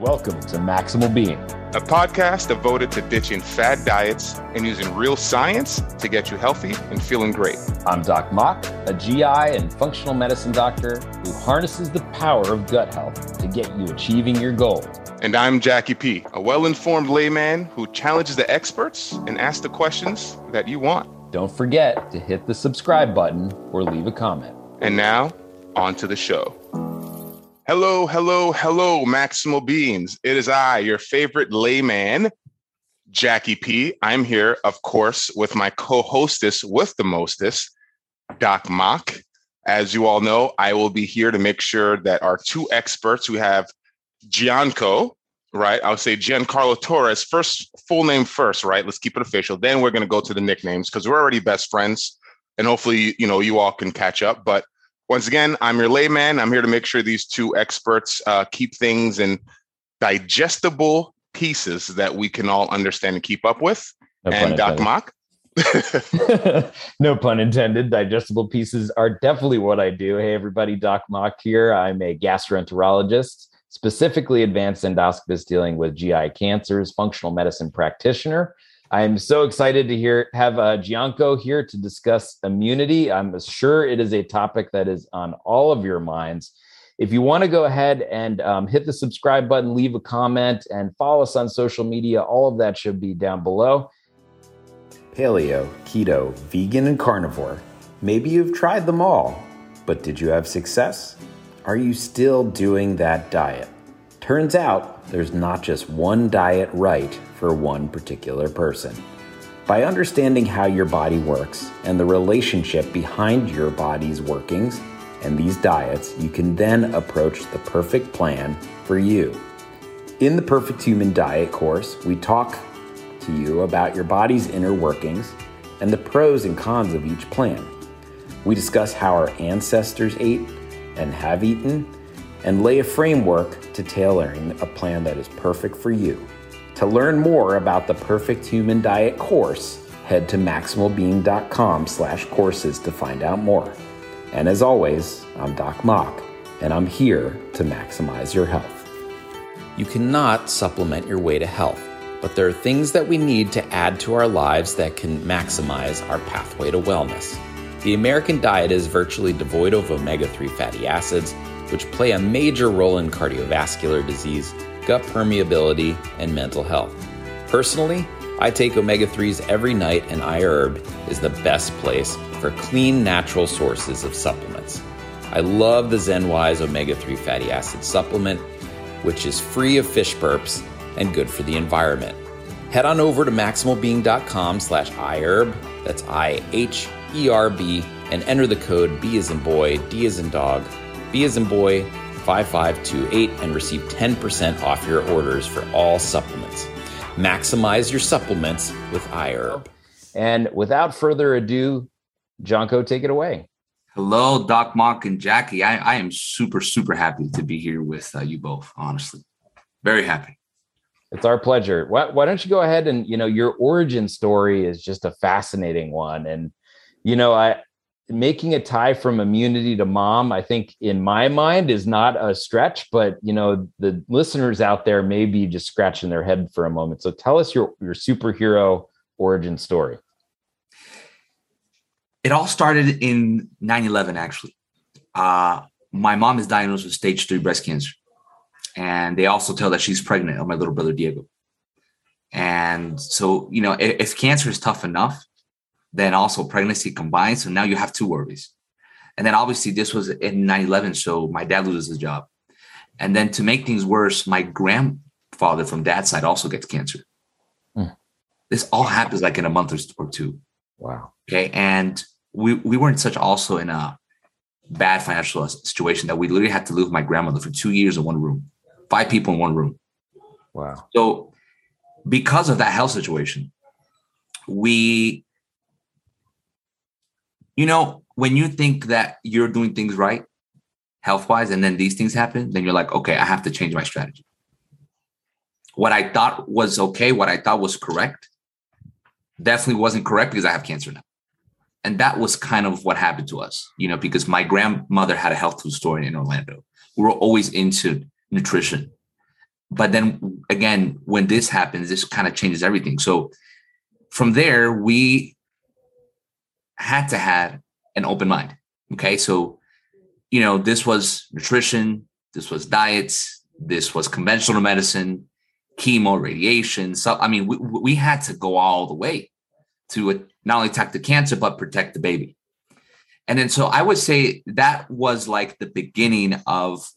Welcome to Maximal Being, a podcast devoted to ditching fad diets and using real science to get you healthy and feeling great. I'm Doc Mok, a GI and functional medicine doctor who harnesses the power of gut health to get you achieving your goals. And I'm Jacky P, a well informed layman who challenges the experts and asks the questions that you want. Don't forget to hit the subscribe button or leave a comment. And now, on to the show. Hello, hello, hello, Maximal Beings. It is I, your favorite layman, Jacky P. I'm here, of course, with my co hostess with the mostest, Doc Mok. As you all know, I will be here to make sure that our two experts, we have Gianco, right? I'll say Giancarlo Torres, first full name first, right? Let's keep it official. Then we're going to go to the nicknames because we're already best friends. And hopefully, you know, you all can catch up. But once again, I'm your layman. I'm here to make sure these two experts uh, keep things in digestible pieces that we can all understand and keep up with. No and Doc Mok. no pun intended. Digestible pieces are definitely what I do. Hey, everybody, Doc Mok here. I'm a gastroenterologist, specifically advanced endoscopist dealing with GI cancers, functional medicine practitioner. I'm so excited to hear have uh, Gianco here to discuss immunity. I'm sure it is a topic that is on all of your minds. If you want to go ahead and um, hit the subscribe button, leave a comment, and follow us on social media, all of that should be down below. Paleo, keto, vegan, and carnivore. Maybe you've tried them all, but did you have success? Are you still doing that diet? Turns out there's not just one diet right for one particular person. By understanding how your body works and the relationship behind your body's workings and these diets, you can then approach the perfect plan for you. In the Perfect Human Diet course, we talk to you about your body's inner workings and the pros and cons of each plan. We discuss how our ancestors ate and have eaten and lay a framework to tailoring a plan that is perfect for you. To learn more about the Perfect Human Diet course, head to maximalbeing.com slash courses to find out more. And as always, I'm Doc Mok, and I'm here to maximize your health. You cannot supplement your way to health, but there are things that we need to add to our lives that can maximize our pathway to wellness. The American diet is virtually devoid of omega 3 fatty acids, which play a major role in cardiovascular disease gut permeability, and mental health. Personally, I take omega 3s every night, and iHerb is the best place for clean, natural sources of supplements. I love the ZenWise omega 3 fatty acid supplement, which is free of fish burps and good for the environment. Head on over to maximalbeing.com slash iHerb, that's I H E R B, and enter the code B as in boy, D as in dog, B as in boy, 5528 and receive 10% off your orders for all supplements. Maximize your supplements with iHerb. And without further ado, Gianco, take it away. Hello, Doc Mok and Jacky. I, I am super, super happy to be here with uh, you both, honestly. Very happy. It's our pleasure. Why, why don't you go ahead and, you know, your origin story is just a fascinating one. And, you know, I, making a tie from immunity to mom i think in my mind is not a stretch but you know the listeners out there may be just scratching their head for a moment. So tell us your your superhero origin story. It all started in 9-11 actually. Uh, my mom is diagnosed with stage 3 breast cancer and they also tell that she's pregnant of my little brother diego. And so you know if, if cancer is tough enough then also pregnancy combined. So now you have two worries. And then obviously this was in 9-11, so my dad loses his job. And then to make things worse, my grandfather from dad's side also gets cancer. Mm. This all happens like in a month or two. Wow. Okay. And we, we weren't such also in a bad financial situation that we literally had to live with my grandmother for two years in one room, five people in one room. Wow. So because of that health situation, we you know, when you think that you're doing things right, health wise, and then these things happen, then you're like, okay, I have to change my strategy. What I thought was okay, what I thought was correct, definitely wasn't correct because I have cancer now. And that was kind of what happened to us, you know, because my grandmother had a health food store in Orlando. We were always into nutrition. but then again, when this happens, this kind of changes everything. So from there, we had to have an open mind. Okay. So, you know, this was nutrition, this was diets, this was conventional medicine, chemo, radiation. So, I mean, we, we had to go all the way to uh, not only attack the cancer, but protect the baby. And then, so I would say that was like the beginning of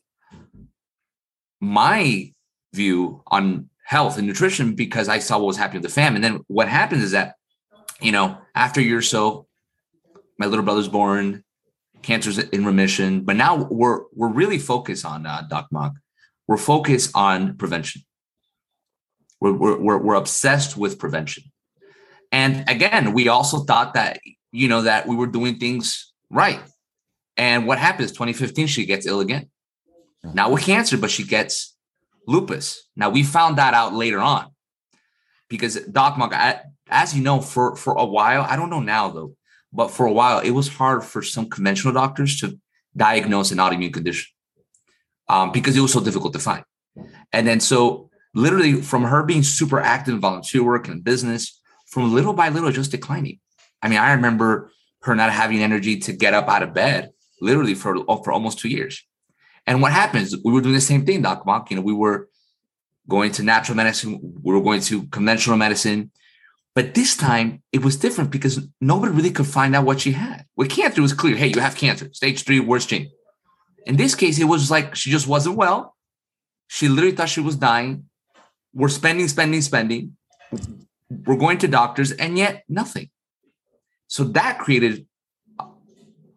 my view on health and nutrition because I saw what was happening with the fam. And then what happens is that, you know, after a year or so, my little brother's born, cancer's in remission, but now we're we're really focused on uh, Doc Mok. We're focused on prevention. We're, we're, we're, we're obsessed with prevention. And again, we also thought that, you know, that we were doing things right. And what happens? 2015, she gets ill again. Not with cancer, but she gets lupus. Now we found that out later on because Doc Mok, as you know, for for a while, I don't know now though, but for a while it was hard for some conventional doctors to diagnose an autoimmune condition um, because it was so difficult to find. And then so literally from her being super active in volunteer work and business, from little by little just declining. I mean, I remember her not having energy to get up out of bed literally for, for almost two years. And what happens? We were doing the same thing, Doc Mok. You know, we were going to natural medicine, we were going to conventional medicine. But this time it was different because nobody really could find out what she had. With cancer, it was clear, hey, you have cancer, stage three, worst gene. In this case, it was like she just wasn't well. She literally thought she was dying. We're spending, spending, spending. We're going to doctors, and yet nothing. So that created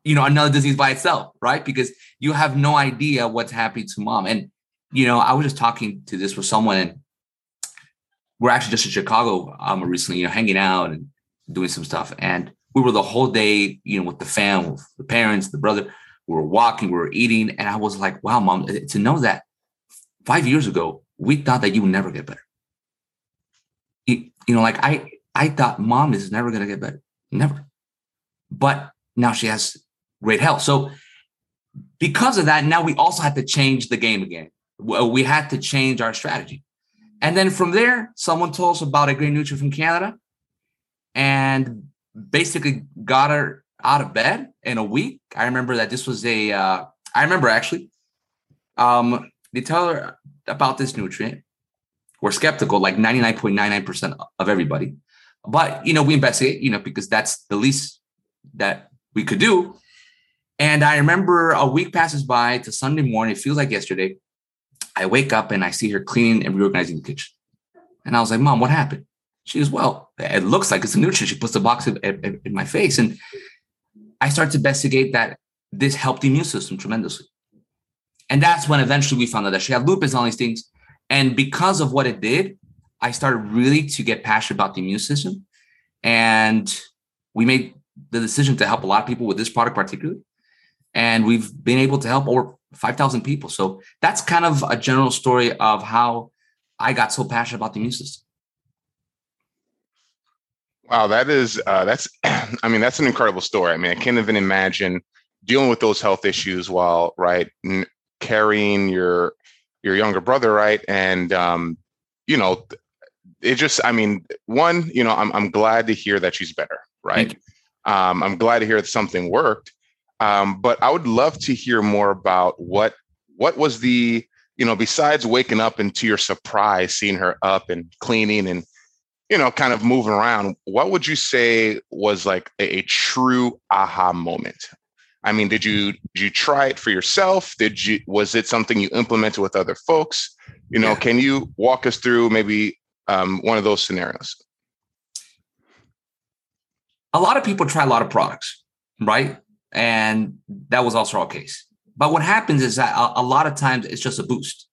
you know another disease by itself right because you have no idea what's happening to mom and you know i was just talking to this with someone and we're actually just in chicago um recently you know hanging out and doing some stuff and we were the whole day you know with the fam with the parents the brother we were walking we were eating and i was like wow mom to know that five years ago we thought that you would never get better you, you know like i i thought mom is never going to get better never but now she has great health. So because of that, now we also had to change the game again. We had to change our strategy. And then from there, someone told us about a great nutrient from Canada and basically got her out of bed in a week. I remember that this was a. Uh, I remember actually, um, they tell her about this nutrient. We're skeptical, like 99.99% of everybody. But, you know, we investigate, you know, because that's the least that we could do. And I remember a week passes by to Sunday morning. It feels like yesterday. I wake up and I see her cleaning and reorganizing the kitchen. And I was like, Mom, what happened? She goes, Well, it looks like it's a nutrient. She puts the box in, in, in my face. And I start to investigate that this helped the immune system tremendously. And that's when eventually we found out that she had lupus and all these things. And because of what it did, I started really to get passionate about the immune system. And we made the decision to help a lot of people with this product particularly and we've been able to help over 5,000 people. So that's kind of a general story of how I got so passionate about the immune system. Wow, that is uh, that's I mean that's an incredible story. I mean I can't even imagine dealing with those health issues while right n- carrying your your younger brother right and um, you know it just I mean one you know I'm I'm glad to hear that she's better right. Um, I'm glad to hear that something worked um, but I would love to hear more about what what was the you know besides waking up and to your surprise seeing her up and cleaning and you know kind of moving around. What would you say was like a, a true aha moment? I mean, did you did you try it for yourself? Did you was it something you implemented with other folks? You know, yeah. can you walk us through maybe um, one of those scenarios? A lot of people try a lot of products, right? And that was also our case. But what happens is that a, a lot of times it's just a boost.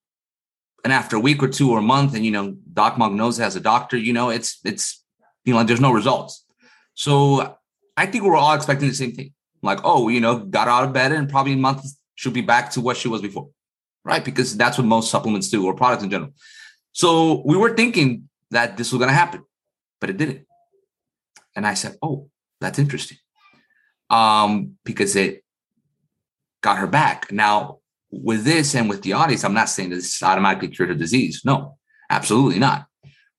And after a week or two or a month, and you know, Doc Mok knows as a doctor, you know, it's it's you know, there's no results. So I think we're all expecting the same thing. Like, oh, you know, got out of bed and probably a month should be back to what she was before. Right. Because that's what most supplements do or products in general. So we were thinking that this was going to happen, but it didn't. And I said, oh, that's interesting um, because it got her back. Now, with this and with the audience, I'm not saying this automatically cured her disease. No, absolutely not.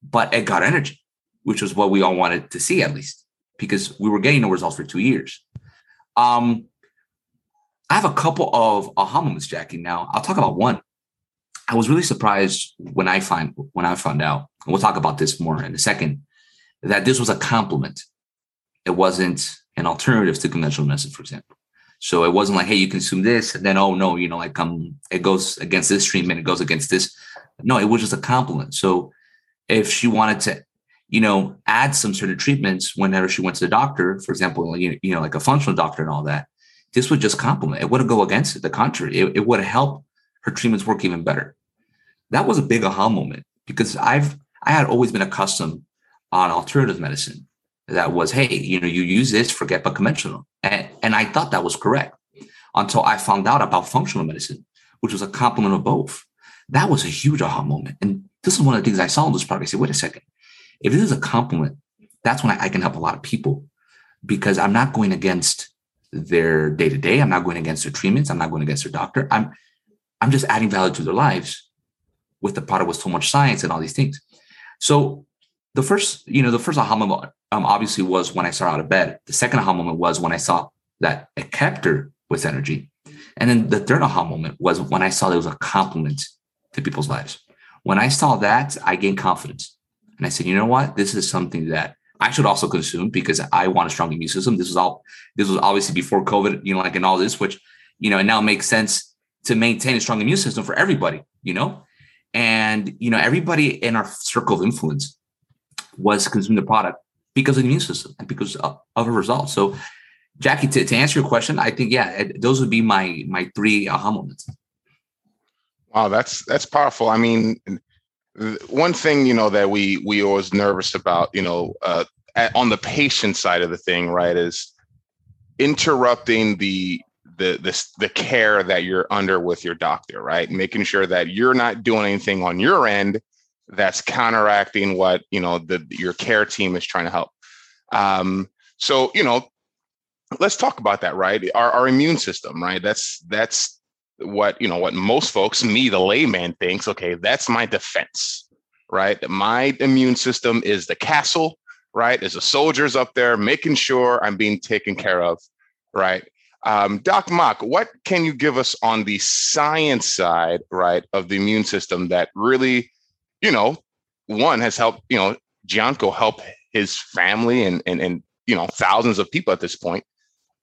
But it got energy, which was what we all wanted to see at least, because we were getting no results for two years. Um, I have a couple of aha moments, Jacky. Now I'll talk about one. I was really surprised when I find when I found out, and we'll talk about this more in a second, that this was a compliment. It wasn't an alternative to conventional medicine, for example. So it wasn't like, hey, you consume this, and then oh no, you know, like um, it goes against this treatment, it goes against this. No, it was just a complement. So if she wanted to, you know, add some sort of treatments whenever she went to the doctor, for example, you, you know, like a functional doctor and all that, this would just complement. It wouldn't go against it. The contrary, it, it would help her treatments work even better. That was a big aha moment because I've I had always been accustomed on alternative medicine that was, hey, you know, you use this, forget but conventional. And, and I thought that was correct until I found out about functional medicine, which was a complement of both. That was a huge aha moment. And this is one of the things I saw in this product. I said, wait a second. If this is a complement, that's when I, I can help a lot of people because I'm not going against their day to day. I'm not going against their treatments. I'm not going against their doctor. I'm I'm just adding value to their lives with the product with so much science and all these things. So the first, you know, the first aha moment um, obviously was when I started out of bed. The second aha moment was when I saw that it kept her with energy. And then the third aha moment was when I saw there was a complement to people's lives. When I saw that, I gained confidence. And I said, you know what? This is something that I should also consume because I want a strong immune system. This was all this was obviously before COVID, you know, like in all this, which, you know, it now makes sense to maintain a strong immune system for everybody, you know? And, you know, everybody in our circle of influence was consuming the product because of the immune system and because of, of a result. So, Jacky, to, to answer your question, I think, yeah, those would be my my three aha moments. Wow, that's that's powerful. I mean, one thing you know that we we always nervous about, you know, uh, on the patient side of the thing, right, is interrupting the the the the care that you're under with your doctor, right? Making sure that you're not doing anything on your end that's counteracting what you know the your care team is trying to help. Um, so you know, let's talk about that, right? Our our immune system, right? That's that's what you know what most folks, me the layman, thinks. Okay, that's my defense, right? My immune system is the castle, right? There's the soldiers up there making sure I'm being taken care of, right? Um, Doc Mok, what can you give us on the science side, right, of the immune system that really, you know, one has helped, you know, Gianco help his family and and and you know thousands of people at this point.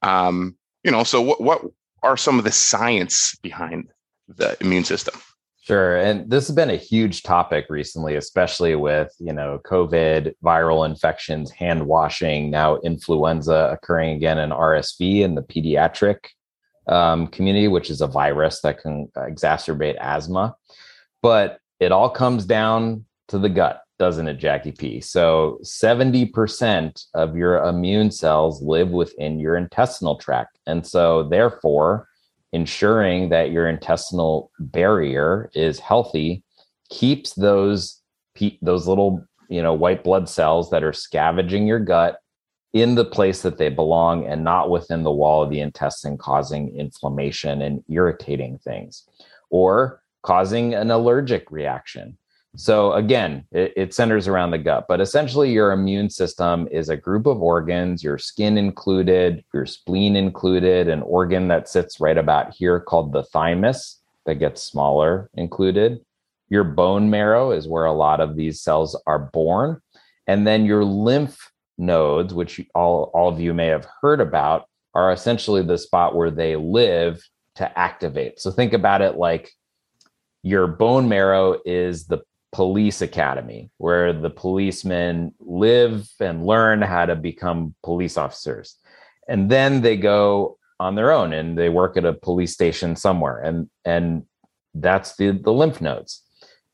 Um, you know, so what what are some of the science behind the immune system? Sure. And this has been a huge topic recently, especially with, you know, COVID, viral infections, hand washing, now influenza occurring again in RSV in the pediatric um, community, which is a virus that can exacerbate asthma. But it all comes down to the gut, doesn't it, Jacky P? So 70% of your immune cells live within your intestinal tract. And so, therefore, ensuring that your intestinal barrier is healthy keeps those those little you know white blood cells that are scavenging your gut in the place that they belong and not within the wall of the intestine causing inflammation and irritating things or causing an allergic reaction so again, it, it, centers around the gut, but essentially your immune system is a group of organs, your skin included, your spleen included, an organ that sits right about here called the thymus that gets smaller included. Your bone marrow is where a lot of these cells are born. And then your lymph nodes, which all, all of you may have heard about, are essentially the spot where they live to activate. So think about it like your bone marrow is the police academy where the policemen live and learn how to become police officers. And then they go on their own and they work at a police station somewhere. And and that's the the lymph nodes.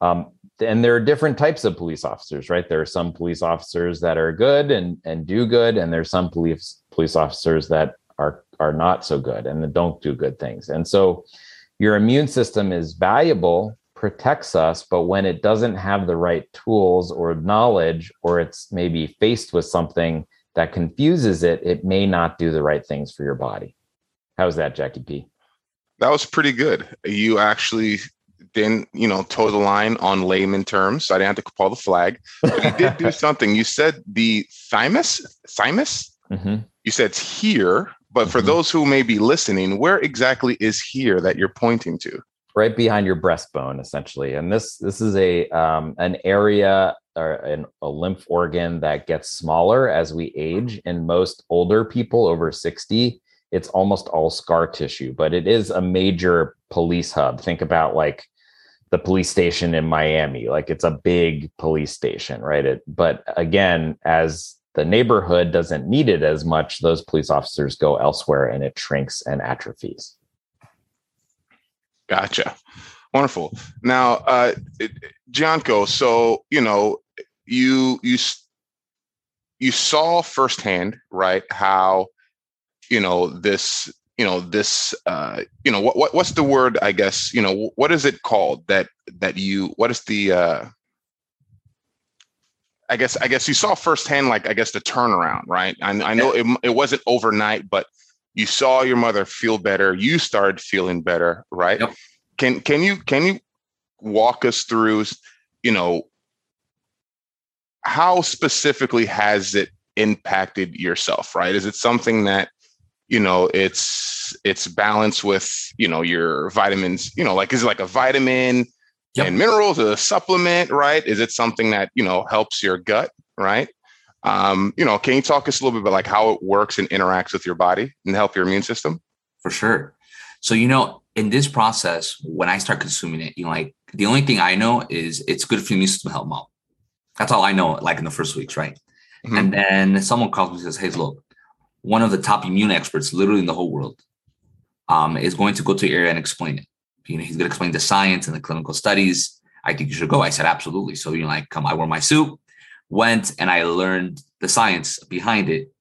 Um, and there are different types of police officers right? There are some police officers that are good and and do good and there's some police police officers that are are not so good and don't do good things. And so your immune system is valuable protects us, but when it doesn't have the right tools or knowledge, or it's maybe faced with something that confuses it, it may not do the right things for your body. How's that, Jacky P? That was pretty good. You actually didn't, you know, toe the line on layman terms. So I didn't have to call the flag. But you did do something. You said the thymus, thymus. Mm-hmm. You said it's here, but for Mhm. those who may be listening, where exactly is here that you're pointing to? right behind your breastbone essentially. And this this is a um, an area or an, a lymph organ that gets smaller as we age. In most older people over 60 it's almost all scar tissue but it is a major police hub. Think about like the police station in miami. Like it's a big police station right? It, but again as the neighborhood doesn't need it as much those police officers go elsewhere and it shrinks and atrophies Gotcha. Wonderful. Now, uh, Gianco, so you know, you you you saw firsthand, right, how you know this, you know this, uh, you know what, what what's the word? I guess you know what is it called that that you what is the uh, I guess I guess you saw firsthand, like I guess the turnaround, right? I, I know it it wasn't overnight, but you saw your mother feel better. You started feeling better, right? Yep. Can can you can you walk us through, you know, how specifically has it impacted yourself, right? Is it something that you know it's it's balanced with you know your vitamins you know like is it like a vitamin Yep. and minerals a supplement right is it something that you know helps your gut right um you know can you talk us a little bit about like how it works and interacts with your body and help your immune system for sure. So you know, in this process, when I start consuming it, you know, like the only thing I know is it's good for your immune system to help mom. That's all I know, like in the first weeks, right? Mhm. And then someone calls me and says, Hey, look, one of the top immune experts literally in the whole world um, is going to go to your area and explain it. You know, he's going to explain the science and the clinical studies. I think you should go. I said, absolutely. So, you know, like, come, I wore my suit, went and I learned the science behind it.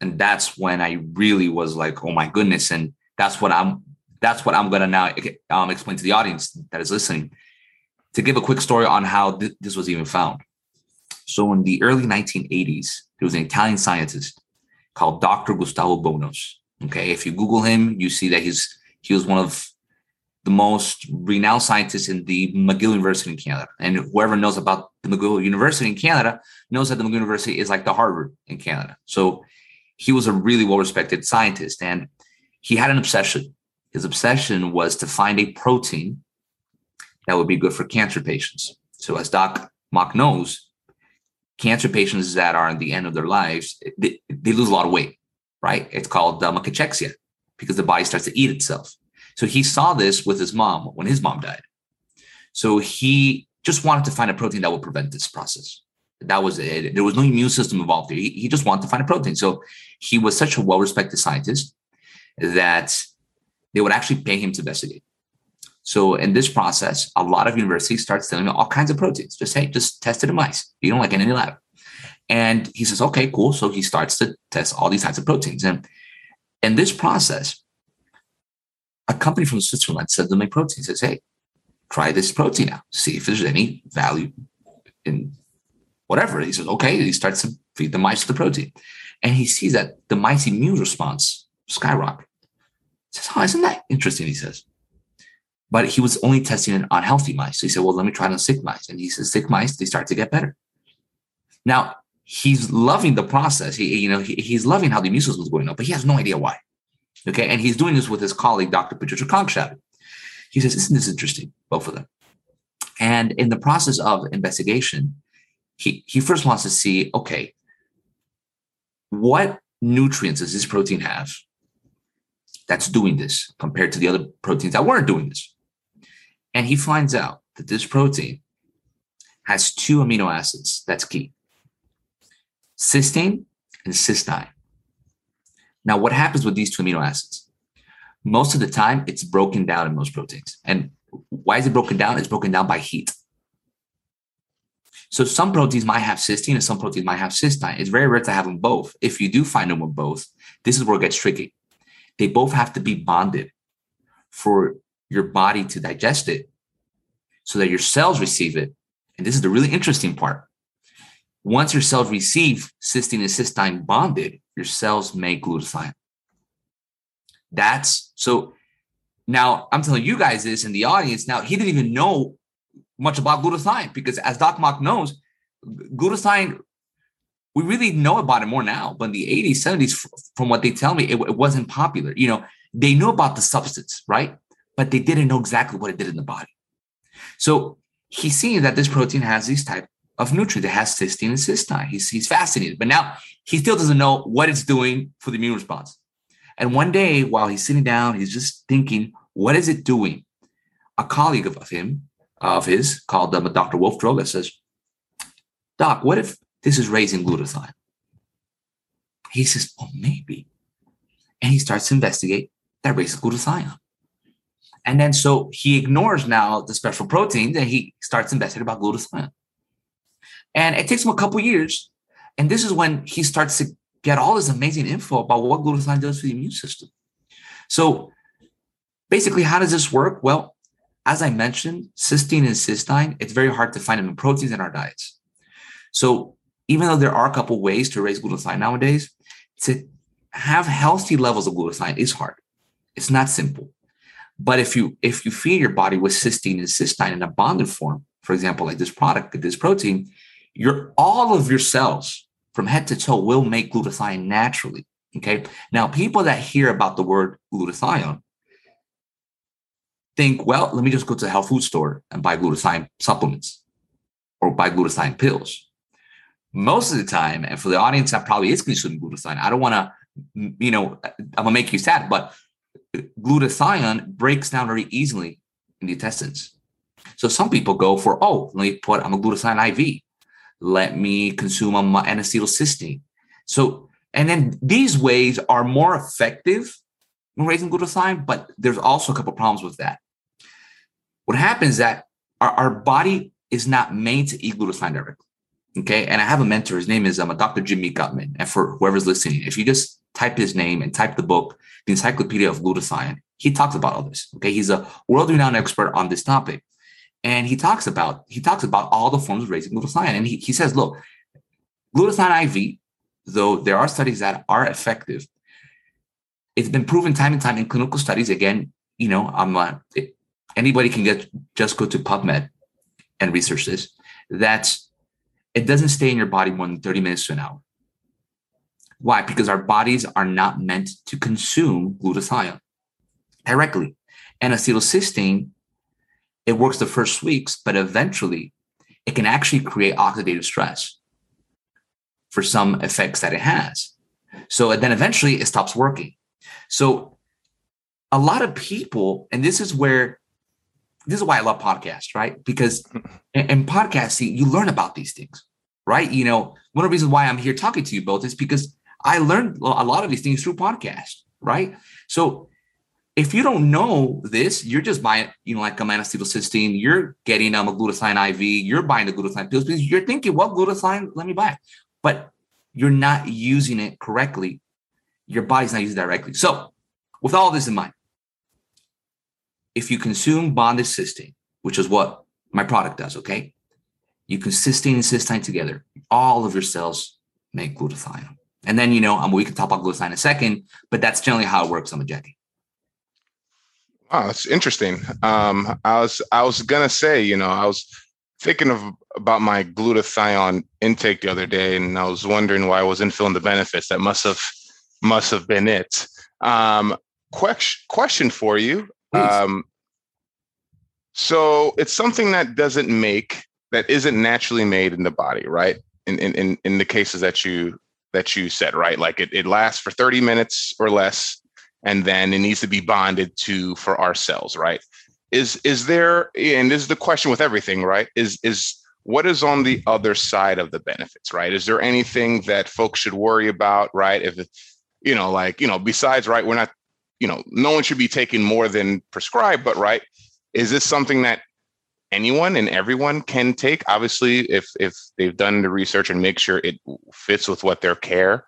And that's when I really was like, oh my goodness. And that's what I'm, that's what I'm going to now um, explain to the audience that is listening. To give a quick story on how th- this was even found. So in the early 1980s, there was an Italian scientist called Dr. Gustavo Bounous. Okay, if you Google him, you see that he's he was one of the most renowned scientist in the McGill University in Canada. And whoever knows about the McGill University in Canada knows that the McGill University is like the Harvard in Canada. So he was a really well-respected scientist, and he had an obsession. His obsession was to find a protein that would be good for cancer patients. So as Doc Mok knows, cancer patients that are at the end of their lives, they, they lose a lot of weight, right? It's called uh, cachexia because the body starts to eat itself. So he saw this with his mom when his mom died. So he just wanted to find a protein that would prevent this process. That was it. There was no immune system involved. He, he just wanted to find a protein. So he was such a well-respected scientist that they would actually pay him to investigate. So in this process, a lot of universities start selling all kinds of proteins. Just hey, just test it in mice. You don't like in any lab. And he says, okay, cool. So he starts to test all these types of proteins. And in this process, a company from Switzerland said to make protein says, hey, try this protein out, see if there's any value in whatever. He says, okay. He starts to feed the mice the protein. And he sees that the mice immune response skyrocket. He says, oh, isn't that interesting? He says. But he was only testing it on healthy mice. So he said, well, let me try it on sick mice. And he says, sick mice, they start to get better. Now, he's loving the process. He, you know, he, he's loving how the immune system is going up, but he has no idea why. Okay. And he's doing this with his colleague, Dr. Patricia Kongshavn. He says, Isn't this interesting? Both of them. And in the process of investigation, he, he first wants to see okay, what nutrients does this protein have that's doing this compared to the other proteins that weren't doing this? And he finds out that this protein has two amino acids that's key cysteine and cystine. Now, what happens with these two amino acids? Most of the time, it's broken down in most proteins. And why is it broken down? It's broken down by heat. So some proteins might have cysteine and some proteins might have cystine. It's very rare to have them both. If you do find them with both, this is where it gets tricky. They both have to be bonded for your body to digest it so that your cells receive it. And this is the really interesting part. Once your cells receive cysteine and cystine bonded, your cells make glutathione. That's so Now, I'm telling you guys this in the audience. Now, he didn't even know much about glutathione because, as Doc Mok knows, glutathione, we really know about it more now. But in the 80s, 70s, from what they tell me, it, it wasn't popular. You know, they knew about the substance, right? But they didn't know exactly what it did in the body. So he's seeing that this protein has these type of nutrients. It has cysteine and cystine. He's, he's fascinated. But now he still doesn't know what it's doing for the immune response. And one day, while he's sitting down, he's just thinking, what is it doing? A colleague of, him, of his, called um, Dr. Wulf Dröge, says, Doc, what if this is raising glutathione? He says, oh, maybe. And he starts to investigate that raises glutathione. And then so he ignores now the special proteins and he starts investigating about glutathione. And it takes him a couple years. And this is when he starts to get all this amazing info about what glutathione does for the immune system. So basically, how does this work? Well, as I mentioned, cysteine and cystine, it's very hard to find them in proteins in our diets. So even though there are a couple ways to raise glutathione nowadays, to have healthy levels of glutathione is hard. It's not simple. But if you if you feed your body with cysteine and cystine in a bonded form, for example, like this product, this protein, your all of your cells from head to toe will make glutathione naturally. Okay. Now, people that hear about the word glutathione think, well, let me just go to the health food store and buy glutathione supplements or buy glutathione pills. Most of the time, and for the audience that probably is consuming glutathione, I don't want to, you know, I'm gonna make you sad, but glutathione breaks down very easily in the intestines. So some people go for, oh, let me put I'm a glutathione IV let me consume a N-acetylcysteine. So, and then these ways are more effective in raising glutathione, but there's also a couple problems with that. What happens is that our, our body is not made to eat glutathione directly. Okay. And I have a mentor. His name is um, Dr. Jimmy Gutman. And for whoever's listening, if you just type his name and type the book, The Encyclopedia of Glutathione, he talks about all this. Okay. He's a world renowned expert on this topic and he talks about he talks about all the forms of raising glutathione. And he, he says look glutathione iv though there are studies that are effective it's been proven time and time in clinical studies. Again you know i'm not, it, anybody can get just go to pubmed and research this that it doesn't stay in your body more than 30 minutes to an hour. Why? Because our bodies are not meant to consume glutathione directly. N-acetylcysteine it works the first weeks, but eventually it can actually create oxidative stress for some effects that it has. So then eventually it stops working. So a lot of people, and this is where this is why I love podcasts, right? Because in, in podcasting, you learn about these things, right? You know, one of the reasons why I'm here talking to you both is because I learned a lot of these things through podcasts, right? So if you don't know this, you're just buying, you know, like a cysteine. you're getting um, a glutathione IV, you're buying the glutathione pills because you're thinking, what glutathione, let me buy it. But you're not using it correctly. Your body's not using it directly. So, with all this in mind, if you consume bonded cysteine, which is what my product does, okay? You can cysteine and cystine together. All of your cells make glutathione. And then, you know, um, we can talk about glutathione in a second, but that's generally how it works on the Jacky. Oh, that's interesting. Um, I was I was gonna say, you know, I was thinking of about my glutathione intake the other day, and I was wondering why I wasn't feeling the benefits. That must have must have been it. Um, question question for you. Um, so it's something that doesn't make that isn't naturally made in the body, right? In in in, in the cases that you that you said, right? Like it, it lasts for 30 minutes or less and then it needs to be bonded to for our cells, right? Is is there and this is the question with everything, right? Is is what is on the other side of the benefits, right? Is there anything that folks should worry about, right? If you know, like, you know, besides, right, we're not, you know, no one should be taking more than prescribed, but right, is this something that anyone and everyone can take? Obviously, if if they've done the research and make sure it fits with what their care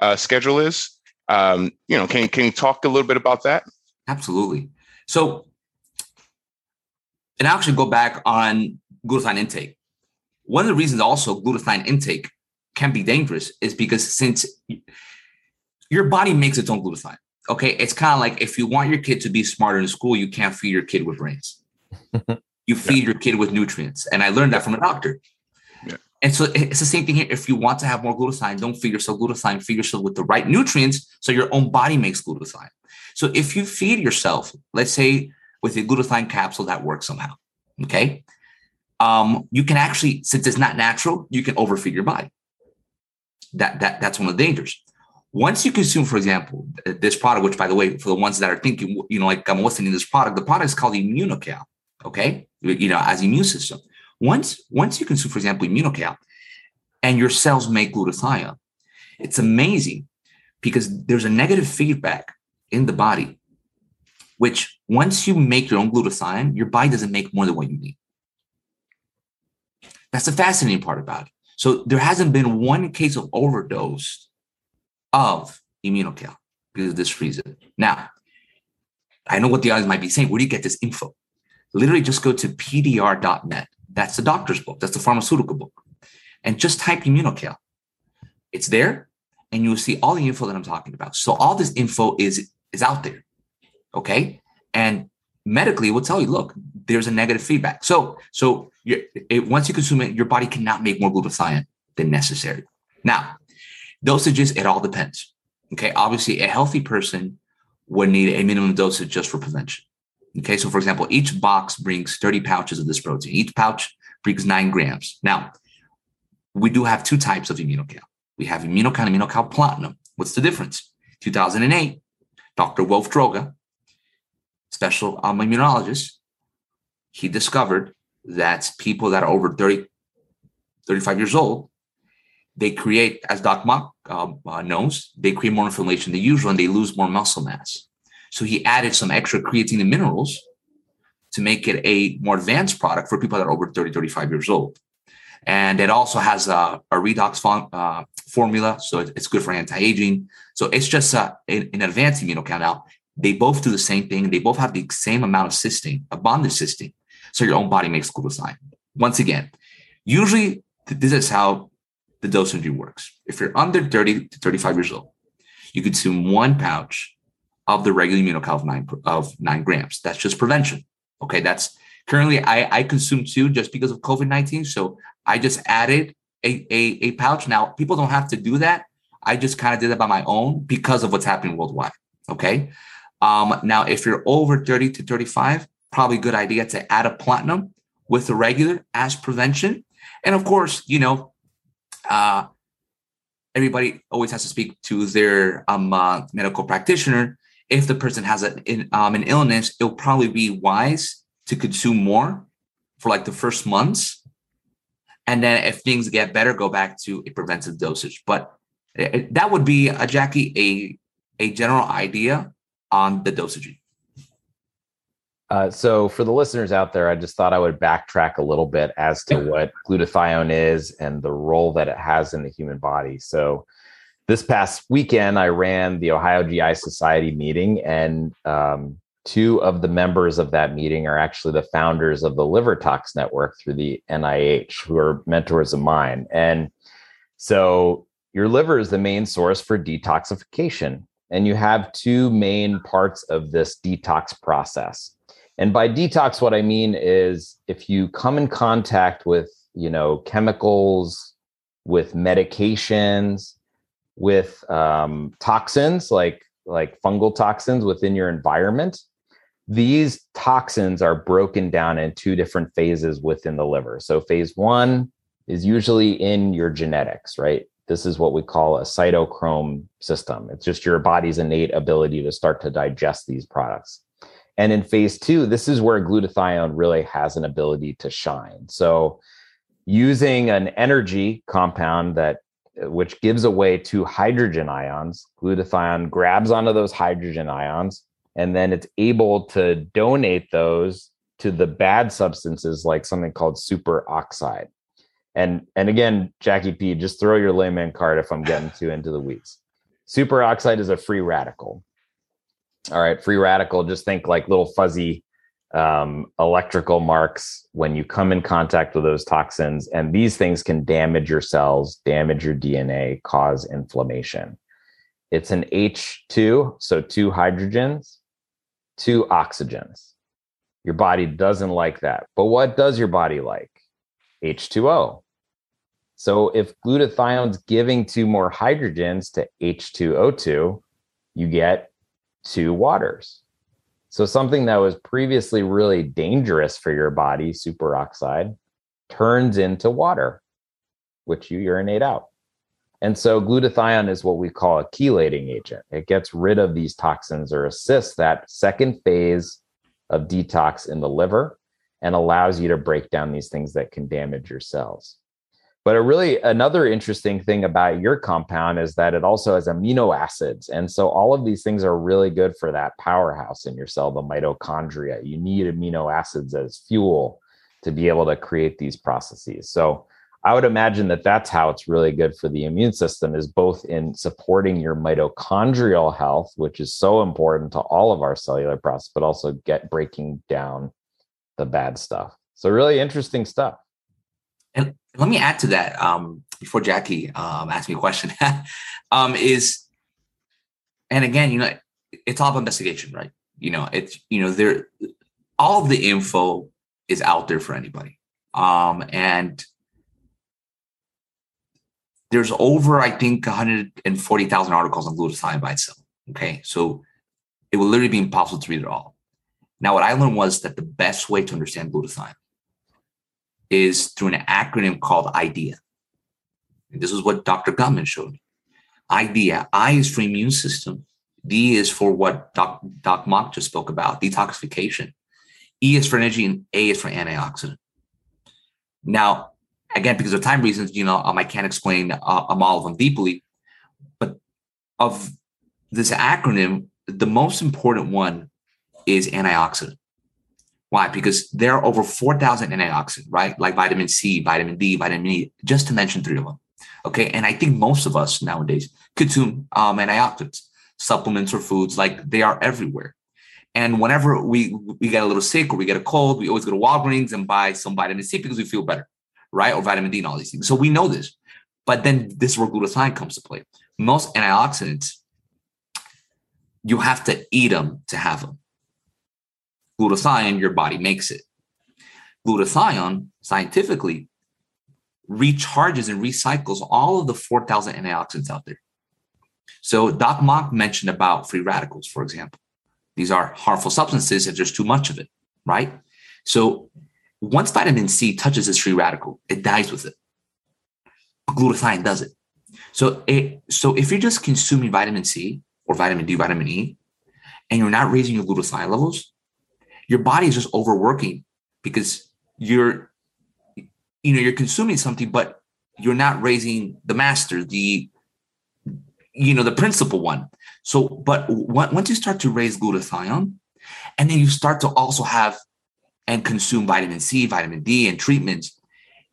uh, schedule is. Um, you know, can can you talk a little bit about that? Absolutely. So, and I'll actually go back on glutathione intake. One of the reasons also glutathione intake can be dangerous is because since your body makes its own glutathione, Okay, it's kind of like if you want your kid to be smarter in school, you can't feed your kid with brains. you feed yeah. your kid with nutrients, and I learned that from a doctor. Yeah. And so it's the same thing here. If you want to have more glutathione, don't feed yourself glutathione. Feed yourself with the right nutrients, so your own body makes glutathione. So if you feed yourself, let's say with a glutathione capsule that works somehow, okay, um, you can actually, since it's not natural, you can overfeed your body. That that that's one of the dangers. Once you consume, for example, this product, which by the way, for the ones that are thinking, you know, like I'm listening to this product, the product is called Immunocal. Okay, you know, as immune system. Once once you consume, for example, Immunocal, and your cells make glutathione, it's amazing because there's a negative feedback in the body, which once you make your own glutathione, your body doesn't make more than what you need. That's the fascinating part about it. So there hasn't been one case of overdose of Immunocal because of this reason. Now, I know what the audience might be saying. Where do you get this info? Literally just go to pdr.net. That's the doctor's book. That's the pharmaceutical book. And just type Immunocal. It's there and you'll see all the info that I'm talking about. So all this info is is out there. Okay. And medically will tell you, look, there's a negative feedback. So, so it, once you consume it, your body cannot make more glutathione than necessary. Now, dosages, it all depends. Okay. Obviously, a healthy person would need a minimum dosage just for prevention. Okay. So, for example, each box brings 30 pouches of this protein. Each pouch brings nine grams. Now, we do have two types of immunocal. We have immunocal and immunocal platinum. What's the difference? 2008, Dr. Wulf Dröge, special um, immunologist, he discovered that people that are over 30, 35 years old, they create, as Doc Mok um, uh, knows, they create more inflammation than usual and they lose more muscle mass. So he added some extra creatine and minerals to make it a more advanced product for people that are over 30, 35 years old. And it also has a, a redox uh, formula, so it's good for anti-aging. So it's just uh, an, an advanced immunocal. Now, they both do the same thing. They both have the same amount of cysteine, a bonded cysteine. So your own body makes glutathione. Once again, usually this is how the dosage works. If you're under 30 to 35 years old, you consume one pouch of the regular immunocal of nine, of nine grams. That's just prevention. Okay, that's currently I, I consume two just because of COVID 19. So I just added a, a, a pouch. Now, people don't have to do that. I just kind of did it by my own because of what's happening worldwide. Okay. Um, now, if you're over 30 to 35, probably good idea to add a platinum with the regular as prevention. And of course, you know, uh, everybody always has to speak to their um, uh, medical practitioner. If the person has a, um, an illness, it'll probably be wise to consume more for like the first months. And then if things get better, go back to a preventive dosage. But it, that would be, a, uh, Jacky, a, a general idea on the dosage. Uh, so, for the listeners out there, I just thought I would backtrack a little bit as to what glutathione is and the role that it has in the human body. So, this past weekend, I ran the Ohio GI Society meeting, and um, two of the members of that meeting are actually the founders of the Liver Tox Network through the NIH, who are mentors of mine. And so, your liver is the main source for detoxification. And you have two main parts of this detox process. And by detox, what I mean is if you come in contact with, you know, chemicals, with medications, with um, toxins like like fungal toxins within your environment, these toxins are broken down in two different phases within the liver. So phase one is usually in your genetics, right? This is what we call a cytochrome system. It's just your body's innate ability to start to digest these products. And in phase two, this is where glutathione really has an ability to shine. So, using an energy compound that which gives away to hydrogen ions, glutathione grabs onto those hydrogen ions, and then it's able to donate those to the bad substances like something called superoxide. And and again, Jacky P, just throw your layman card if I'm getting too into the weeds. Superoxide is a free radical. All right, free radical, just think like little fuzzy um, electrical marks when you come in contact with those toxins. And these things can damage your cells, damage your DNA, cause inflammation. It's an H2, so two hydrogens, two oxygens. Your body doesn't like that. But what does your body like? H2O. So if glutathione's giving two more hydrogens to H2O2, you get two waters. So something that was previously really dangerous for your body, superoxide, turns into water, which you urinate out. And so glutathione is what we call a chelating agent. It gets rid of these toxins or assists that second phase of detox in the liver and allows you to break down these things that can damage your cells. But a really another interesting thing about your compound is that it also has amino acids. And so all of these things are really good for that powerhouse in your cell, the mitochondria. You need amino acids as fuel to be able to create these processes. So I would imagine that that's how it's really good for the immune system is both in supporting your mitochondrial health, which is so important to all of our cellular process, but also get breaking down the bad stuff. So really interesting stuff. And let me add to that um, before Jacky um, asks me a question. um, is and again, you know, it's all about investigation, right? You know, it's you know, there all of the info is out there for anybody. Um, and there's over, I think, 140,000 articles on glutathione by itself. Okay. So it will literally be impossible to read it all. Now, what I learned was that the best way to understand glutathione is through an acronym called IDEA. And this is what Dr. Gutman showed me. IDEA. I is for immune system. D is for what Doc, Doc Mok just spoke about, detoxification. E is for energy, and A is for antioxidant. Now, again, because of time reasons, you know, um, I can't explain uh, um, all of them deeply, but of this acronym, the most important one is antioxidant. Why? Because there are over 4,000 antioxidants, right? Like vitamin C, vitamin D, vitamin E, just to mention three of them. Okay. And I think most of us nowadays consume um, antioxidants, supplements or foods, like they are everywhere. And whenever we we get a little sick or we get a cold, we always go to Walgreens and buy some vitamin C because we feel better, right? Or vitamin D and all these things. So we know this. But then this is where glutathione comes to play. Most antioxidants, you have to eat them to have them glutathione, your body makes it. Glutathione, scientifically, recharges and recycles all of the 4,000 antioxidants out there. So Doc Mok mentioned about free radicals, for example. These are harmful substances if there's too much of it, right? So once vitamin C touches this free radical, it dies with it. Glutathione does it. So it, so if you're just consuming vitamin C or vitamin D, vitamin E, and you're not raising your glutathione levels, your body is just overworking because you're you know you're consuming something but you're not raising the master the you know the principal one. So but once you start to raise glutathione and then you start to also have and consume vitamin c vitamin d and treatments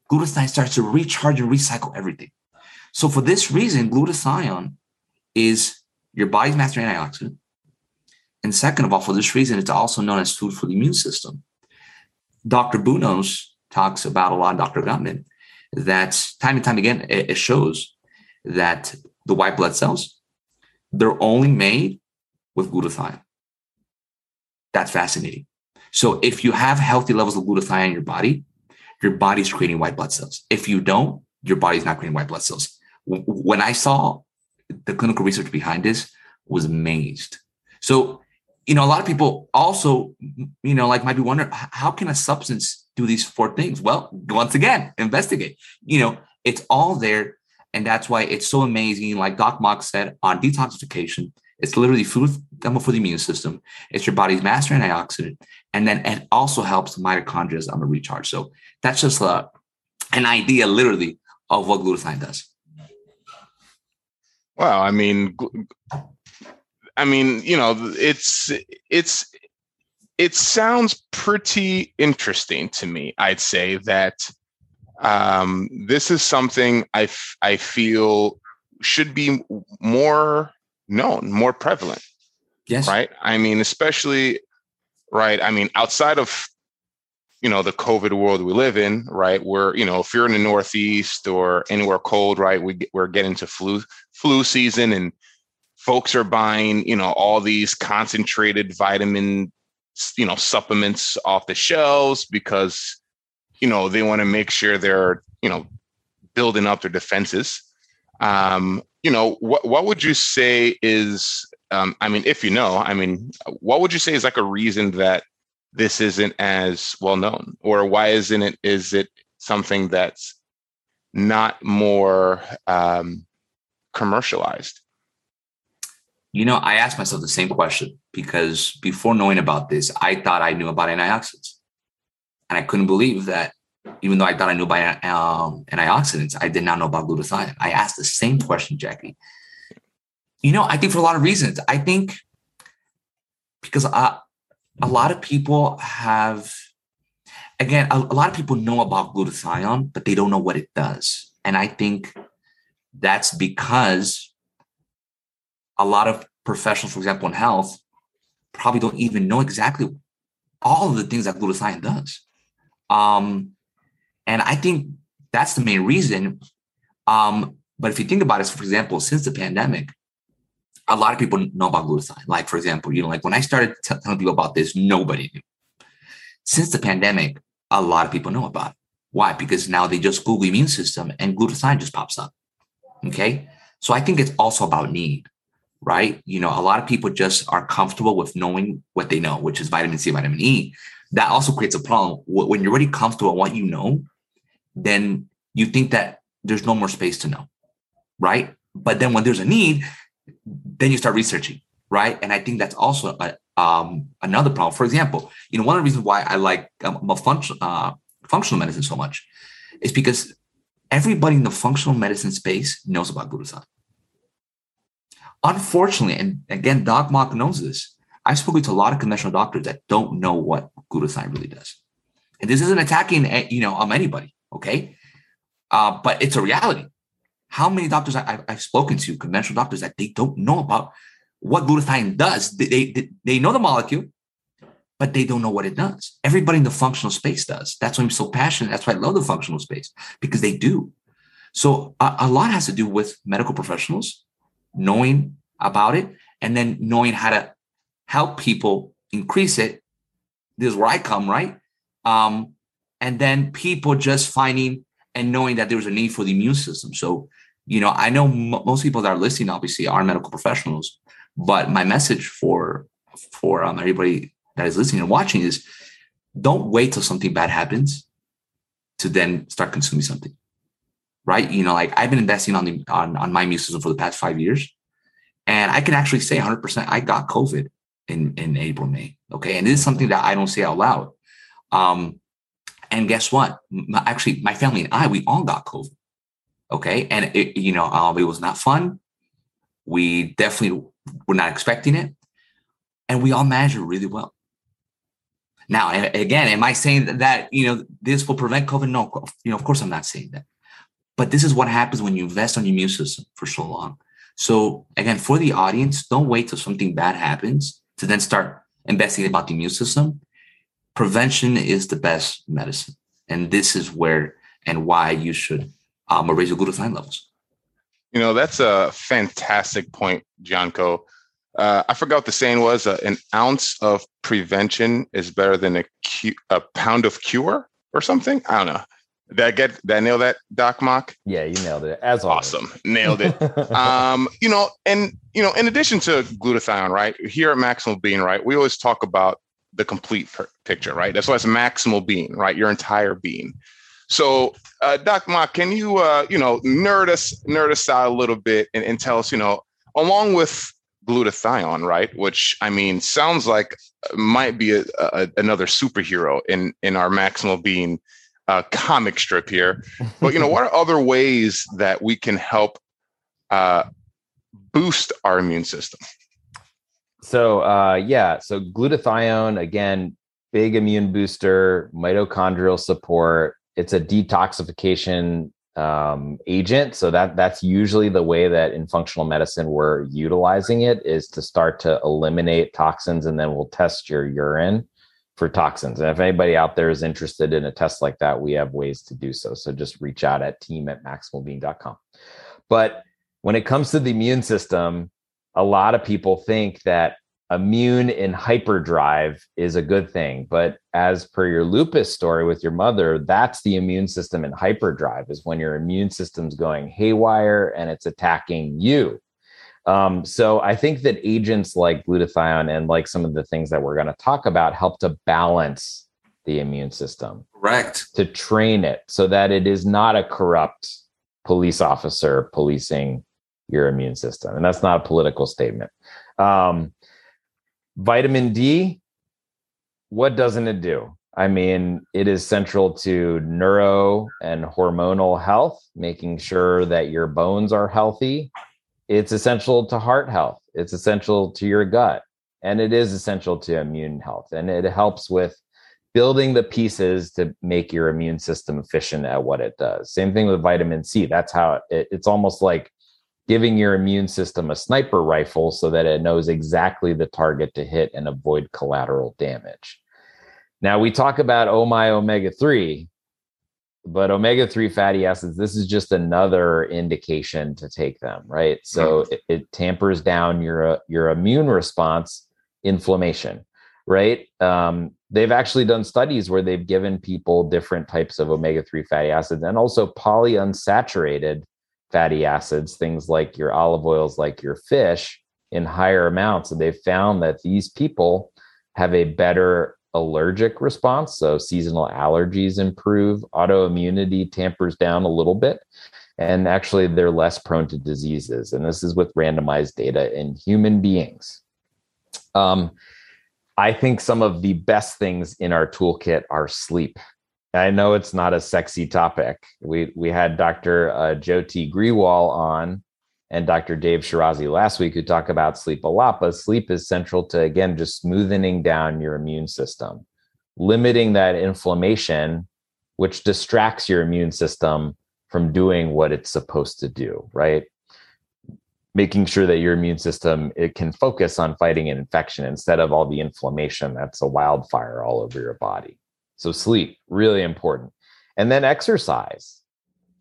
glutathione starts to recharge and recycle everything. So for this reason glutathione is your body's master antioxidant and second of all, for this reason, it's also known as food for the immune system. Dr. Bounous talks about a lot, Dr. Gutman, that time and time again, it shows that the white blood cells, they're only made with glutathione. That's fascinating. So if you have healthy levels of glutathione in your body, your body's creating white blood cells. If you don't, your body's not creating white blood cells. When I saw the clinical research behind this, was amazed. So you know, a lot of people also, you know, like might be wondering how can a substance do these four things? Well, once again, investigate. You know, it's all there. And that's why it's so amazing. Like Doc Mok said on detoxification, it's literally food for the immune system. It's your body's master antioxidant. And then it also helps the mitochondria on the recharge. So that's just uh, an idea, literally, of what glutathione does. Well, I mean, I mean, you know, it's it's it sounds pretty interesting to me. I'd say that um, this is something I, f- I feel should be more known, more prevalent. Yes. Right. I mean, especially right. I mean, outside of you know the COVID world we live in, right? Where you know if you're in the Northeast or anywhere cold, right, we we're getting to flu flu season and folks are buying, you know, all these concentrated vitamin, you know, supplements off the shelves because, you know, they want to make sure they're, you know, building up their defenses. Um, you know, what what would you say is um, I mean, if you know, I mean, what would you say is like a reason that this isn't as well known, or why isn't it? Is it something that's not more um, commercialized? You know, I asked myself the same question because before knowing about this, I thought I knew about antioxidants. And I couldn't believe that even though I thought I knew about um, antioxidants, I did not know about glutathione. I asked the same question, Jacky. You know, I think for a lot of reasons. I think because uh, a lot of people have, again, a, a lot of people know about glutathione, but they don't know what it does. And I think that's because a lot of professionals, for example, in health, probably don't even know exactly all of the things that glutathione does. Um, and I think that's the main reason. Um, but if you think about it, for example, since the pandemic, a lot of people know about glutathione. Like, for example, you know, like when I started t- telling people about this, nobody knew. Since the pandemic, a lot of people know about it. Why? Because now they just Google immune system and glutathione just pops up. Okay. So I think it's also about need, right? You know, a lot of people just are comfortable with knowing what they know, which is vitamin C, vitamin E. That also creates a problem. When you're already comfortable with what you know, then you think that there's no more space to know, right? But then when there's a need, then you start researching, right? And I think that's also a, um, another problem. For example, you know, one of the reasons why I like um, function, uh, functional medicine so much is because everybody in the functional medicine space knows about glutathione. Unfortunately, and again, Doc Mok knows this. I've spoken to a lot of conventional doctors that don't know what glutathione really does. And this isn't attacking, eh, you know, um, anybody, okay? Uh, but it's a reality. How many doctors I, have spoken to, conventional doctors, that they don't know about what glutathione does? They, they, they know the molecule, but they don't know what it does. Everybody in the functional space does. That's why I'm so passionate. That's why I love the functional space because they do. So a, a lot has to do with medical professionals knowing about it and then knowing how to help people increase it. This is where I come, right? Um, and then people just finding and knowing that there's a need for the immune system. So, you know, I know m- most people that are listening obviously are medical professionals, but my message for for um, everybody that is listening and watching is don't wait till something bad happens to then start consuming something. Right? You know, like I've been investing on the on, on my immune system for the past five years. And I can actually say 100% I got COVID in, in April, May. Okay. And this is something that I don't say out loud. Um, and guess what? My, actually, my family and I, we all got COVID. Okay. And it, you know, um, it was not fun. We definitely were not expecting it. And we all managed it really well. Now, again, am I saying that, you know, this will prevent COVID? No, you know, of course I'm not saying that. But this is what happens when you invest on your immune system for so long. So again, for the audience, don't wait till something bad happens to then start investing about the immune system. Prevention is the best medicine. And this is where and why you should um, raise your glutathione levels. You know, that's a fantastic point, Gianco uh, I forgot what the saying was uh, an ounce of prevention is better than a, cu- a pound of cure or something. I don't know. Did I get that nail that Doc Mok? Yeah, you nailed it. As always. awesome, nailed it. um, you know, and you know, in addition to glutathione, right here at Maximal Being, right, we always talk about the complete per- picture, right? That's why it's maximal being, right? Your entire being. So, uh, Doc Mok, can you, uh, you know, nerd us, nerd us out a little bit and, and tell us, you know, along with glutathione, right? Which I mean sounds like uh, might be a, a, another superhero in in our maximal being uh, comic strip here. But you know, what are other ways that we can help uh, boost our immune system? So uh, yeah, so glutathione again, big immune booster, mitochondrial support. It's a detoxification um, agent. So that that's usually the way that in functional medicine we're utilizing it is to start to eliminate toxins, and then we'll test your urine for toxins. And if anybody out there is interested in a test like that, we have ways to do so. So just reach out at team at maximalbeing.com. But when it comes to the immune system, a lot of people think that immune in hyperdrive is a good thing. But as per your lupus story with your mother, that's the immune system in hyperdrive is when your immune system's going haywire and it's attacking you. Um, so I think that agents like glutathione and like some of the things that we're going to talk about help to balance the immune system. Correct. To train it so that it is not a corrupt police officer policing your immune system. And that's not a political statement. Um, vitamin D, what doesn't it do? I mean, it is central to neuro and hormonal health, making sure that your bones are healthy. It's essential to heart health. It's essential to your gut. And it is essential to immune health. And it helps with building the pieces to make your immune system efficient at what it does. Same thing with vitamin C. That's how it, it's almost like giving your immune system a sniper rifle so that it knows exactly the target to hit and avoid collateral damage. Now, we talk about oh my omega 3, but omega 3 fatty acids, this is just another indication to take them, right? So it, it, tampers down your, your immune response, inflammation, right? Um, they've actually done studies where they've given people different types of omega 3 fatty acids and also polyunsaturated fatty acids, things like your olive oils, like your fish, in higher amounts. And they've found that these people have a better allergic response. So seasonal allergies improve, autoimmunity tampers down a little bit, and actually they're less prone to diseases. And this is with randomized data in human beings. Um, I think some of the best things in our toolkit are sleep. I know it's not a sexy topic. We we had Dr. Uh, Jyoti Grewal on and Dr. Dave Shirazi last week who talk about sleep a lot, but sleep is central to again just smoothing down your immune system, limiting that inflammation, which distracts your immune system from doing what it's supposed to do, right? Making sure that your immune system it can focus on fighting an infection instead of all the inflammation that's a wildfire all over your body. So sleep, really important. And then exercise.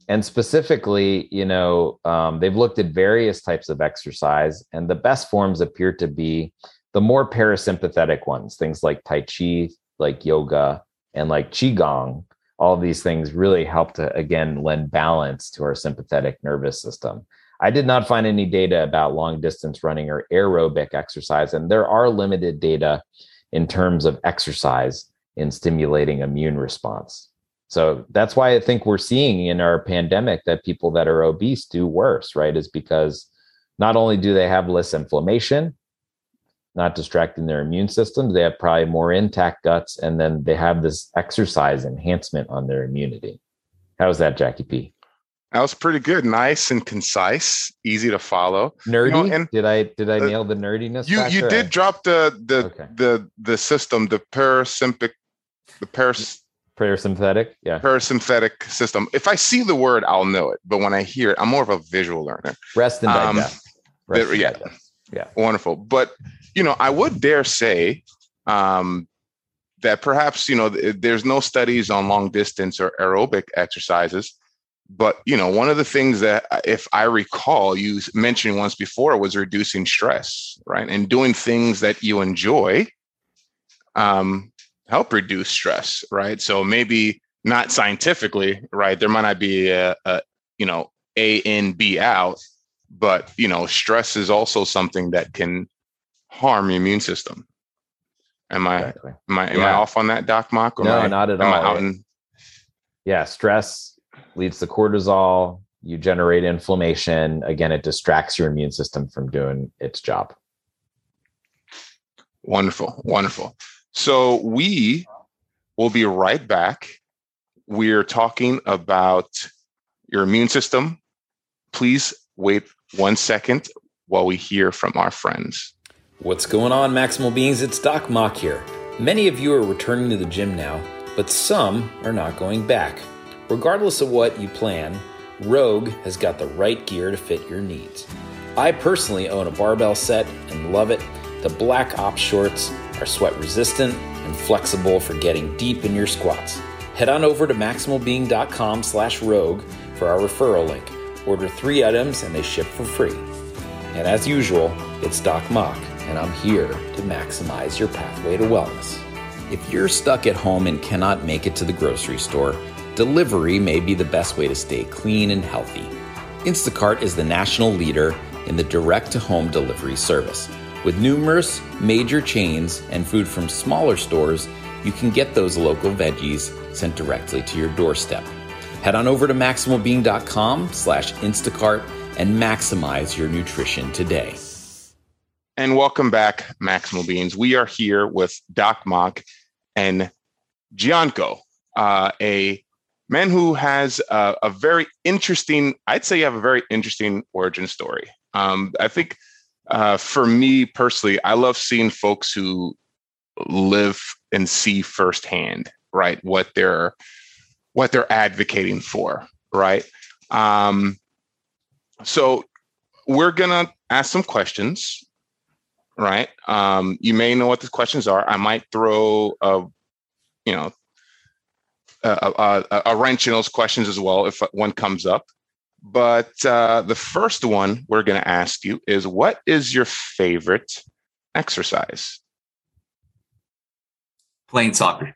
And specifically, you know, um, they've looked at various types of exercise, and the best forms appear to be the more parasympathetic ones, things like Tai Chi, like yoga, and like Qigong. All these things really help to, again, lend balance to our sympathetic nervous system. I did not find any data about long distance running or aerobic exercise, and there are limited data in terms of exercise in stimulating immune response. So that's why I think we're seeing in our pandemic that people that are obese do worse, right? Is because not only do they have less inflammation, not distracting their immune systems, they have probably more intact guts, and then they have this exercise enhancement on their immunity. How's that, Jacky P? That was pretty good, nice and concise, easy to follow. Nerdy? You know, and did I did I uh, nail the nerdiness? You you did drop the the okay. the the system, the parasympathetic the paras parasympathetic? Yeah. Parasympathetic system. If i see the word i'll know it but when i hear it i'm more of a visual learner. Rest and digest, um, rest and yeah. digest. yeah. Wonderful. But you know i would dare say um, that perhaps you know there's no studies on long distance or aerobic exercises but you know one of the things that if i recall you mentioned once before was reducing stress right? And doing things that you enjoy um, help reduce stress, right? So maybe not scientifically, right? There might not be a, a you know A in B out, but you know stress is also something that can harm your immune system. Am I exactly. am I am yeah. I off on that, Doc Mok? no, I, not at all. In- yeah, stress leads to cortisol. You generate inflammation. Again, it distracts your immune system from doing its job. Wonderful, wonderful. So we will be right back. We're talking about your immune system. Please wait one second while we hear from our friends. What's going on, Maximal Beings? It's Doc Mok here. Many of you are returning to the gym now, but some are not going back. Regardless of what you plan, Rogue has got the right gear to fit your needs. I personally own a barbell set and love it. The Black Ops shorts are sweat resistant and flexible for getting deep in your squats. Head on over to maximalbeing.com slash rogue for our referral link. Order three items and they ship for free. And as usual, it's Doc Mok, and I'm here to maximize your pathway to wellness. If you're stuck at home and cannot make it to the grocery store, delivery may be the best way to stay clean and healthy. Instacart is the national leader in the direct to home delivery service. With numerous major chains and food from smaller stores, you can get those local veggies sent directly to your doorstep. Head on over to maximalbeing.com slash Instacart and maximize your nutrition today. And welcome back, Maximal Beings. We are here with Doc Mok and Gianco, uh, a man who has a, a, very interesting, I'd say you have a very interesting origin story. Um, I think uh, for me personally, I love seeing folks who live and see firsthand, right, what they're what they're advocating for, right? Um, so we're gonna ask some questions, right? Um, you may know what the questions are. I might throw a, you know, a, a, a wrench in those questions as well if one comes up. But uh, the first one we're going to ask you is what is your favorite exercise? Playing soccer.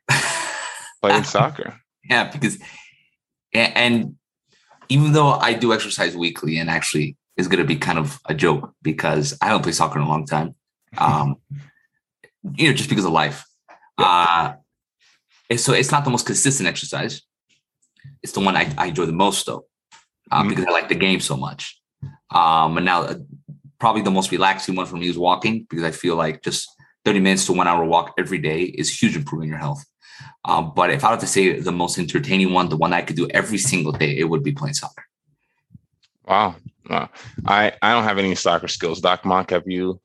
Playing soccer. Yeah, because, and even though I do exercise weekly and actually is going to be kind of a joke because I haven't played soccer in a long time. Um, you know, just because of life. Uh, so it's not the most consistent exercise. It's the one I, I enjoy the most though, uh, mm-hmm. because I like the game so much. Um, and now uh, probably the most relaxing one for me is walking because I feel like just 30 minutes to one hour walk every day is huge improving your health. Um, but if I had to say the most entertaining one, the one I could do every single day, it would be playing soccer. Wow. wow. I, I don't have any soccer skills. Doc Mok, have you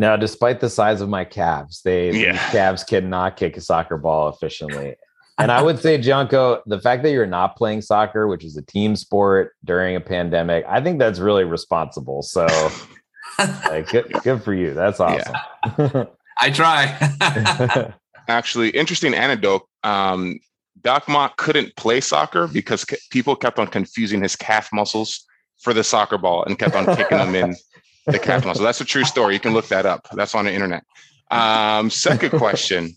now, despite the size of my calves, they yeah. calves cannot kick a soccer ball efficiently. And I would say, Gianco, the fact that you're not playing soccer, which is a team sport during a pandemic, I think that's really responsible. So, like, good, good for you. That's awesome. Yeah. I try. Actually, interesting anecdote. Um, Doc Mok couldn't play soccer because people kept on confusing his calf muscles for the soccer ball and kept on kicking them in the calf muscle. That's a true story. You can look that up. That's on the internet. Um, second question: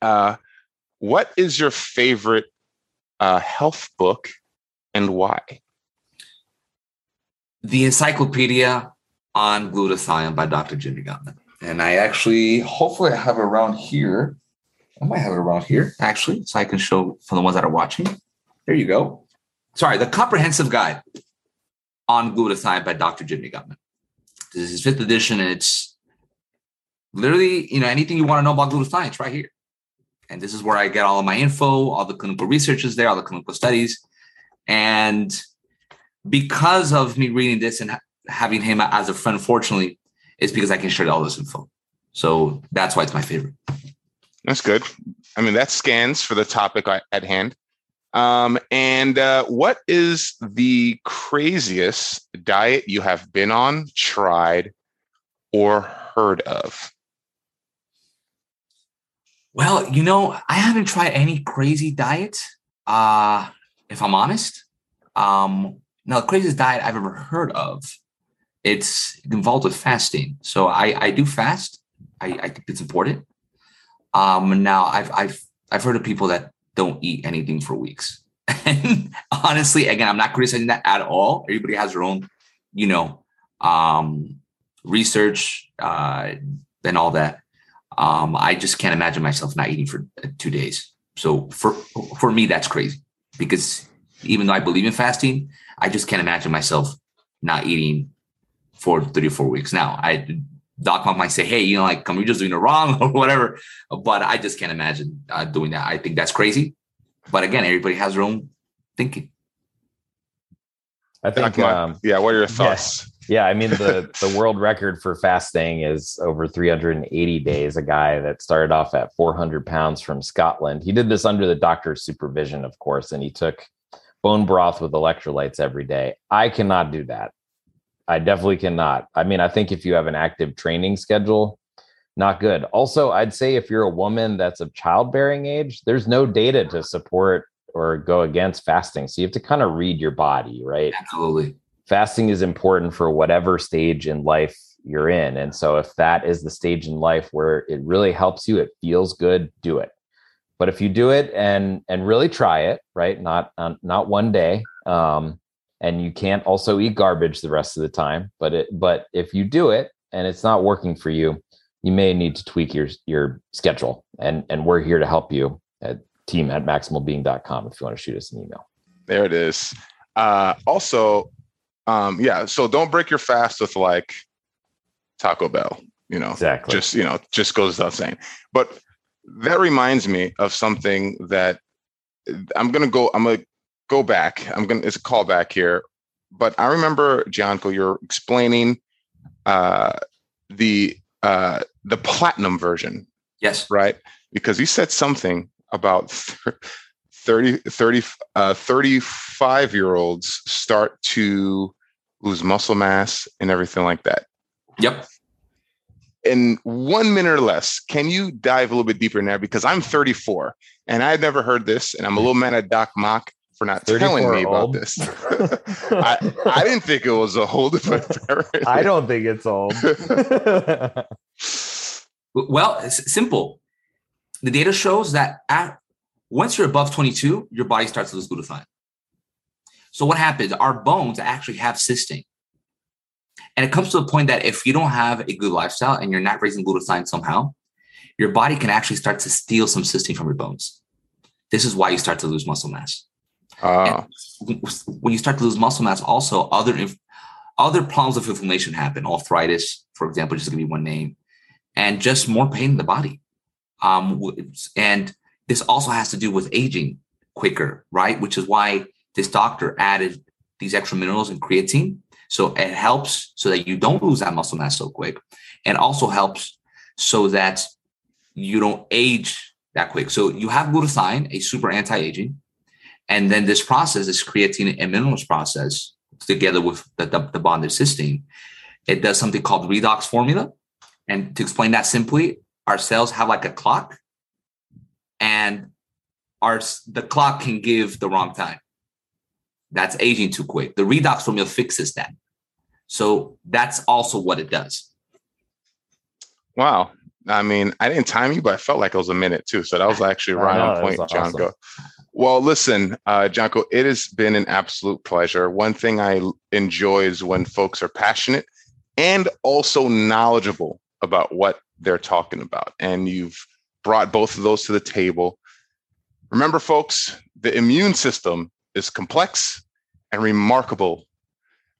uh, What is your favorite uh, health book and why? The Encyclopedia on Glutathione by Dr. Jimmy Gutman. And I actually, hopefully, I have it around here. I might have it around here, actually, so I can show for the ones that are watching. There you go. Sorry, the comprehensive guide on glutathione by Dr. Jimmy Gutman. This is his fifth edition, and it's literally, you know, anything you want to know about glutathione, it's right here. And this is where I get all of my info, all the clinical research is there, all the clinical studies. And because of me reading this and having him as a friend, fortunately, it's because I can share all this info. So that's why it's my favorite. That's good. I mean, that scans for the topic at hand. Um, and uh, what is the craziest diet you have been on, tried, or heard of? Well, you know, I haven't tried any crazy diet. Uh, if I'm honest, um, now the craziest diet I've ever heard of, it's involved with fasting. So I, I do fast. I, I think it's important. Um, now I've I've I've heard of people that don't eat anything for weeks. And honestly, again, I'm not criticizing that at all. Everybody has their own, you know, um, research uh, and all that. Um, I just can't imagine myself not eating for uh, two days. So for for me, that's crazy because even though I believe in fasting, I just can't imagine myself not eating for three or four weeks. Now, I Doc Mok might say, "Hey, you know, like, come, we just doing it wrong or whatever," but I just can't imagine uh, doing that. I think that's crazy. But again, everybody has their own thinking. I think, um, yeah. What are your thoughts? Yeah, I mean the the world record for fasting is over 380 days. A guy that started off at 400 pounds from Scotland. He did this under the doctor's supervision, of course, and he took bone broth with electrolytes every day. I cannot do that. I definitely cannot. I mean, I think if you have an active training schedule, not good. Also, I'd say if you're a woman that's of childbearing age, there's no data to support or go against fasting. So you have to kind of read your body, right? Absolutely. Fasting is important for whatever stage in life you're in. And so if that is the stage in life where it really helps you, it feels good, do it. But if you do it and and really try it, right? Not um, not one day, um, and you can't also eat garbage the rest of the time. But it but if you do it and it's not working for you, you may need to tweak your your schedule. And and we're here to help you at team at maximalbeing.com if you want to shoot us an email. There it is. Uh, also, um, yeah. So don't break your fast with like Taco Bell. You know, exactly. Just you know, just goes without saying. But that reminds me of something that I'm gonna go. I'm gonna go back. I'm gonna. It's a callback here. But I remember, Gianco, you're explaining uh, the uh, the platinum version. Yes. Right. Because you said something about 30, 30 uh, 35 year olds start to lose muscle mass and everything like that. Yep. In one minute or less, can you dive a little bit deeper in there? Because I'm 34 and I've never heard this, and I'm a little mad at Doc Mok for not telling me about this. I, I didn't think it was a old, but I don't think it's old. well, it's simple. The data shows that at, once you're above 22, your body starts to lose glutathione. So what happens? Our bones actually have cysteine. And it comes to the point that if you don't have a good lifestyle and you're not raising glutathione somehow, your body can actually start to steal some cysteine from your bones. This is why you start to lose muscle mass. Uh. When you start to lose muscle mass, also other inf- other problems of inflammation happen. Arthritis, for example, just to give you one name, and just more pain in the body. Um, and this also has to do with aging quicker, right? Which is why this doctor added these extra minerals and creatine so it helps so that you don't lose that muscle mass so quick, and also helps so that you don't age that quick. So you have glutathione, a super anti-aging, and then this process, this creatine and minerals process, together with the, the, the bonded cysteine, it does something called redox formula. And to explain that simply, our cells have like a clock, and our the clock can give the wrong time that's aging too quick. The redox formula fixes that. So that's also what it does. Wow. I mean, I didn't time you, but I felt like it was a minute too. So that was actually right know, on point, awesome. Gianco. Well, listen, uh, Gianco, it has been an absolute pleasure. One thing I enjoy is when folks are passionate and also knowledgeable about what they're talking about. And you've brought both of those to the table. Remember, folks, the immune system is complex and remarkable,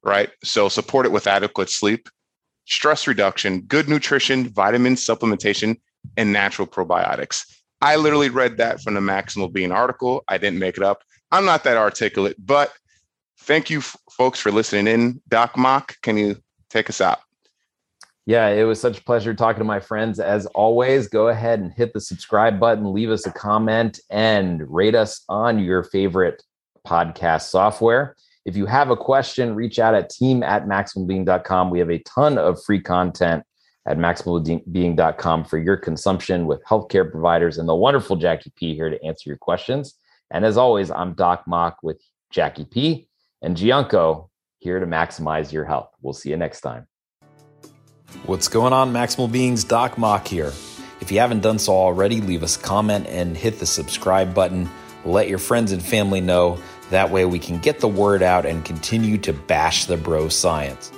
right? So support it with adequate sleep, stress reduction, good nutrition, vitamin supplementation, and natural probiotics. I literally read that from the Maximal Being article. I didn't make it up. I'm not that articulate, but thank you, f- folks, for listening in. Doc Mok, can you take us out? Yeah, it was such a pleasure talking to my friends. As always, go ahead and hit the subscribe button, leave us a comment, and rate us on your favorite podcast software. If you have a question, reach out at team at maximalbeing.com. We have a ton of free content at maximalbeing.com for your consumption with healthcare providers and the wonderful Jacky P here to answer your questions. And as always, I'm Doc Mok with Jacky P and Gianco here to maximize your health. We'll see you next time. What's going on, Maximal Beings? Doc Mok here. If you haven't done so already, leave us a comment and hit the subscribe button. Let your friends and family know that way we can get the word out and continue to bash the bro science.